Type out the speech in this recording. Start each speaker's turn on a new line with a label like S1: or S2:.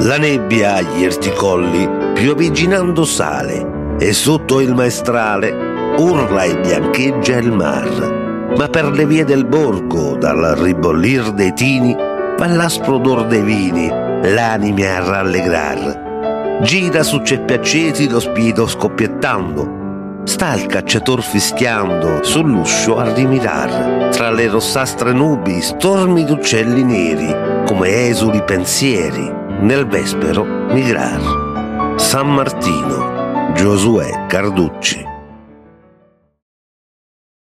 S1: La nebbia agli erticolli, piovigginando sale, e sotto il maestrale urla e biancheggia il mar. Ma per le vie del borgo, dal ribollir dei tini, va l'aspro odor dei vini, l'anime a rallegrar. Gira su ceppi accesi lo spirito scoppiettando, Sta il cacciator fischiando sull'uscio a rimirar, tra le rossastre nubi, stormi d'uccelli neri, come esuli pensieri, nel vespero migrar. San Martino, Giosuè Carducci.